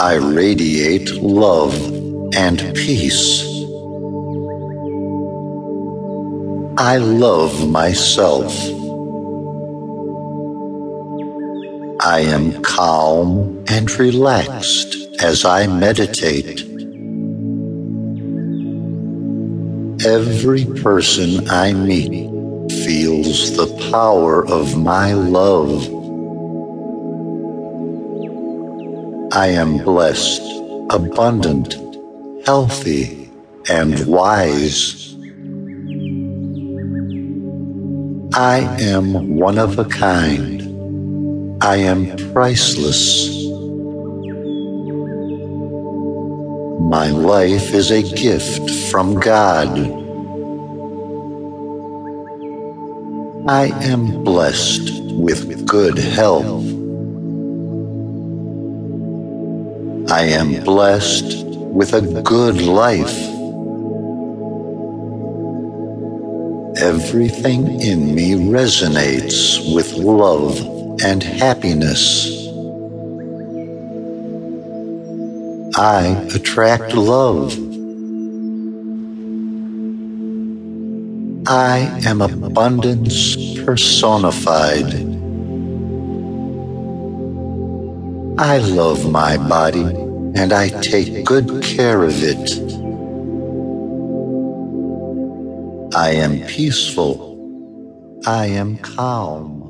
I radiate love and peace. I love myself. I am calm and relaxed as I meditate. Every person I meet feels the power of my love. I am blessed, abundant, healthy, and wise. I am one of a kind. I am priceless. My life is a gift from God. I am blessed with good health. I am blessed with a good life. Everything in me resonates with love and happiness. I attract love. I am abundance personified. I love my body and I take good care of it. I am peaceful. I am calm.